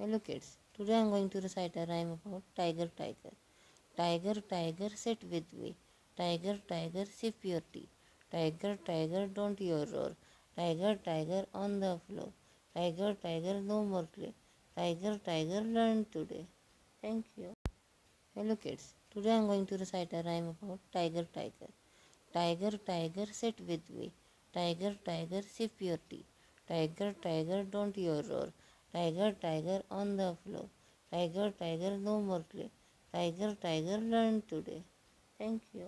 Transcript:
Hello kids, today I am going to recite a rhyme about tiger tiger. Tiger tiger sit with me. Tiger tiger sip your tea. Tiger tiger don't you roar. Tiger tiger on the floor. Tiger tiger no more play. Tiger tiger learn today. Thank you. Hello kids, today I am going to recite a rhyme about tiger tiger. Tiger tiger sit with me. Tiger tiger sip your tea. Tiger tiger don't you roar. Tiger, tiger on the floor. Tiger, tiger no more play. Tiger, tiger learn today. Thank you.